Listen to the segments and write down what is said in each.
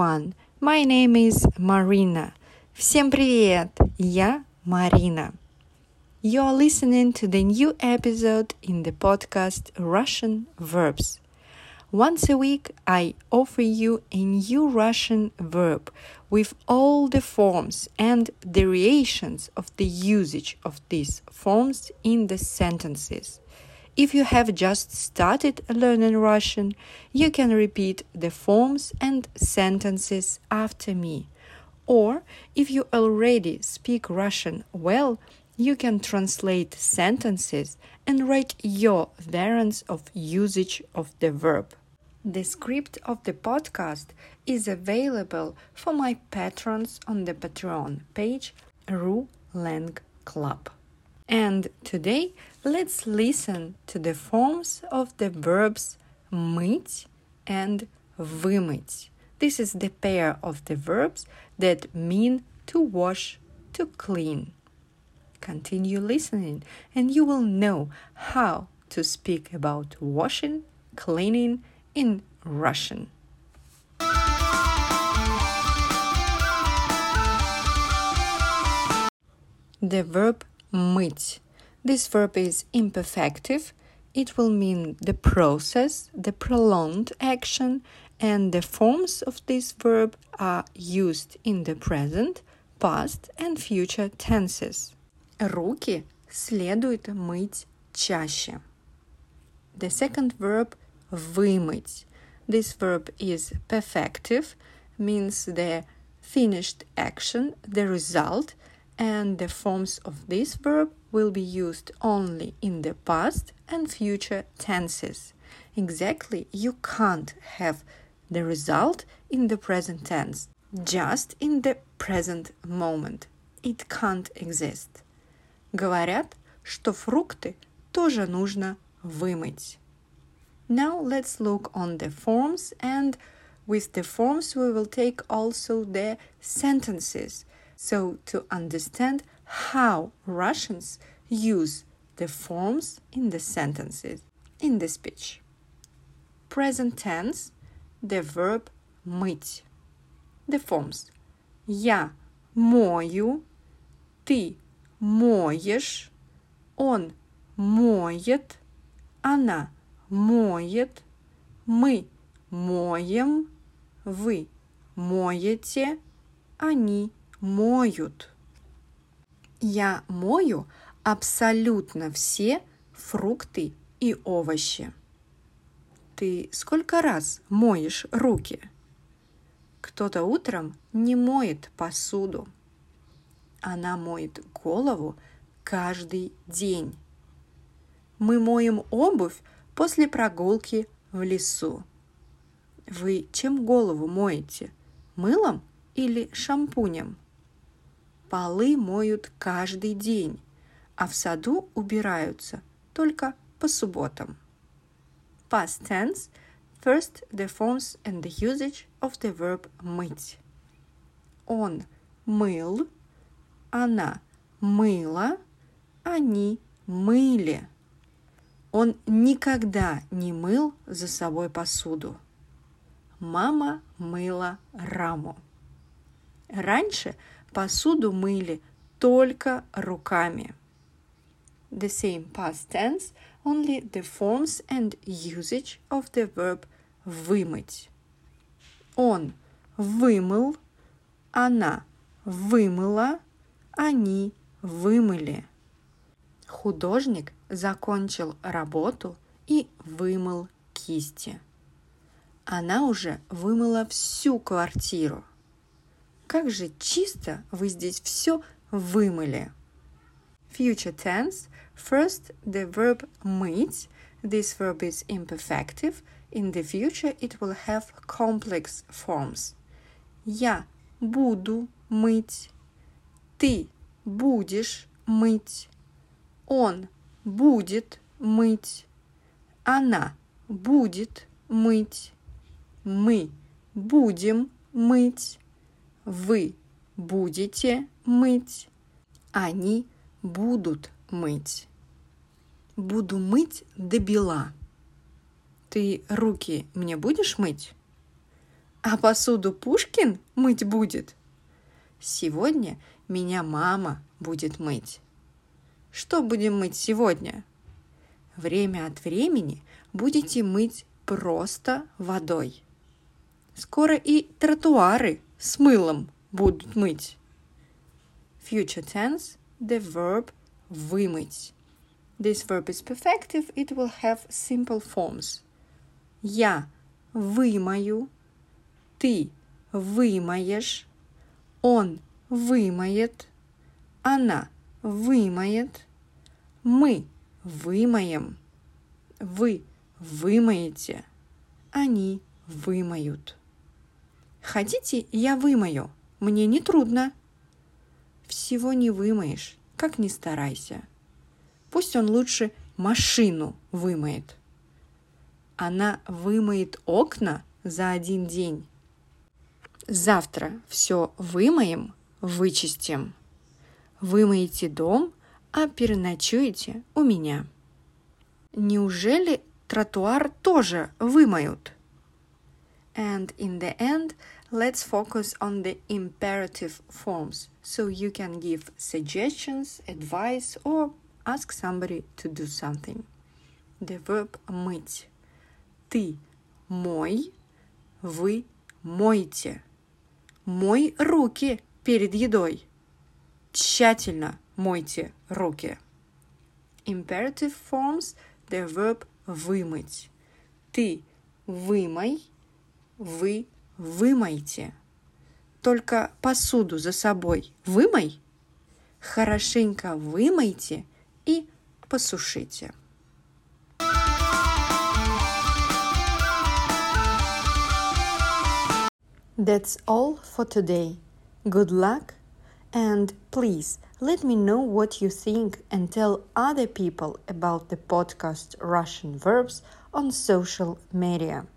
everyone. My name is Marina. Всем привет! Я Марина. You're listening to the new episode in the podcast Russian Verbs. Once a week, I offer you a new Russian verb with all the forms and variations of the usage of these forms in the sentences. If you have just started learning Russian, you can repeat the forms and sentences after me. Or if you already speak Russian well, you can translate sentences and write your variants of usage of the verb. The script of the podcast is available for my patrons on the Patreon page Ru Lang Club. And today let's listen to the forms of the verbs мыть and вымыть. This is the pair of the verbs that mean to wash, to clean. Continue listening and you will know how to speak about washing, cleaning in Russian. The verb мыть. This verb is imperfective. It will mean the process, the prolonged action, and the forms of this verb are used in the present, past, and future tenses. Руки следует мыть чаще. The second verb вымыть. This verb is perfective, means the finished action, the result, and the forms of this verb will be used only in the past and future tenses. Exactly, you can't have the result in the present tense, just in the present moment. It can't exist. Говорят, что фрукты тоже нужно вымыть. Now let's look on the forms and with the forms we will take also the sentences so, to understand how Russians use the forms in the sentences in the speech. Present tense, the verb мыть. The forms Я мою, ты моешь, он моет, она моет, мы моем, вы моете, они моют. Я мою абсолютно все фрукты и овощи. Ты сколько раз моешь руки? Кто-то утром не моет посуду. Она моет голову каждый день. Мы моем обувь после прогулки в лесу. Вы чем голову моете? Мылом или шампунем? Полы моют каждый день, а в саду убираются только по субботам. Past tense. First, the forms and the usage of the verb мыть. Он мыл, она мыла, они мыли. Он никогда не мыл за собой посуду. Мама мыла раму. Раньше Посуду мыли только руками. The same past tense, only the forms and usage of the verb вымыть. Он вымыл, она вымыла, они вымыли. Художник закончил работу и вымыл кисти. Она уже вымыла всю квартиру. Как же чисто вы здесь все вымыли. Future tense. First, the verb мыть. This verb is imperfective. In the future, it will have complex forms. Я буду мыть. Ты будешь мыть. Он будет мыть. Она будет мыть. Мы будем мыть. Вы будете мыть. Они будут мыть. Буду мыть до бела. Ты руки мне будешь мыть? А посуду Пушкин мыть будет? Сегодня меня мама будет мыть. Что будем мыть сегодня? Время от времени будете мыть просто водой. Скоро и тротуары с мылом будут мыть. Future tense, the verb вымыть. This verb is perfective, it will have simple forms. Я вымою, ты вымоешь, он вымоет, она вымоет, мы вымоем, вы вымоете, они вымоют. Хотите, я вымою? Мне не трудно. Всего не вымоешь, как ни старайся. Пусть он лучше машину вымоет. Она вымоет окна за один день. Завтра все вымоем, вычистим. Вымоете дом, а переночуете у меня. Неужели тротуар тоже вымоют? And in the end, let's focus on the imperative forms so you can give suggestions, advice, or ask somebody to do something. The verb мыть. Ты мой, вы мойте. Мой руки перед едой. Тщательно мойте руки. Imperative forms the verb вымыть. Ты вымой, вы вымойте. Только посуду за собой вымой, хорошенько вымойте и посушите. That's all for today. Good luck and please let me know what you think and tell other people about the podcast Russian Verbs on social media.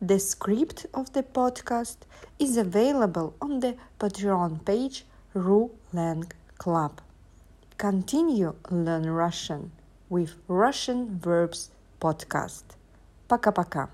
The script of the podcast is available on the Patreon page Ru Lang Club. Continue learn Russian with Russian Verbs podcast. Пока-пока.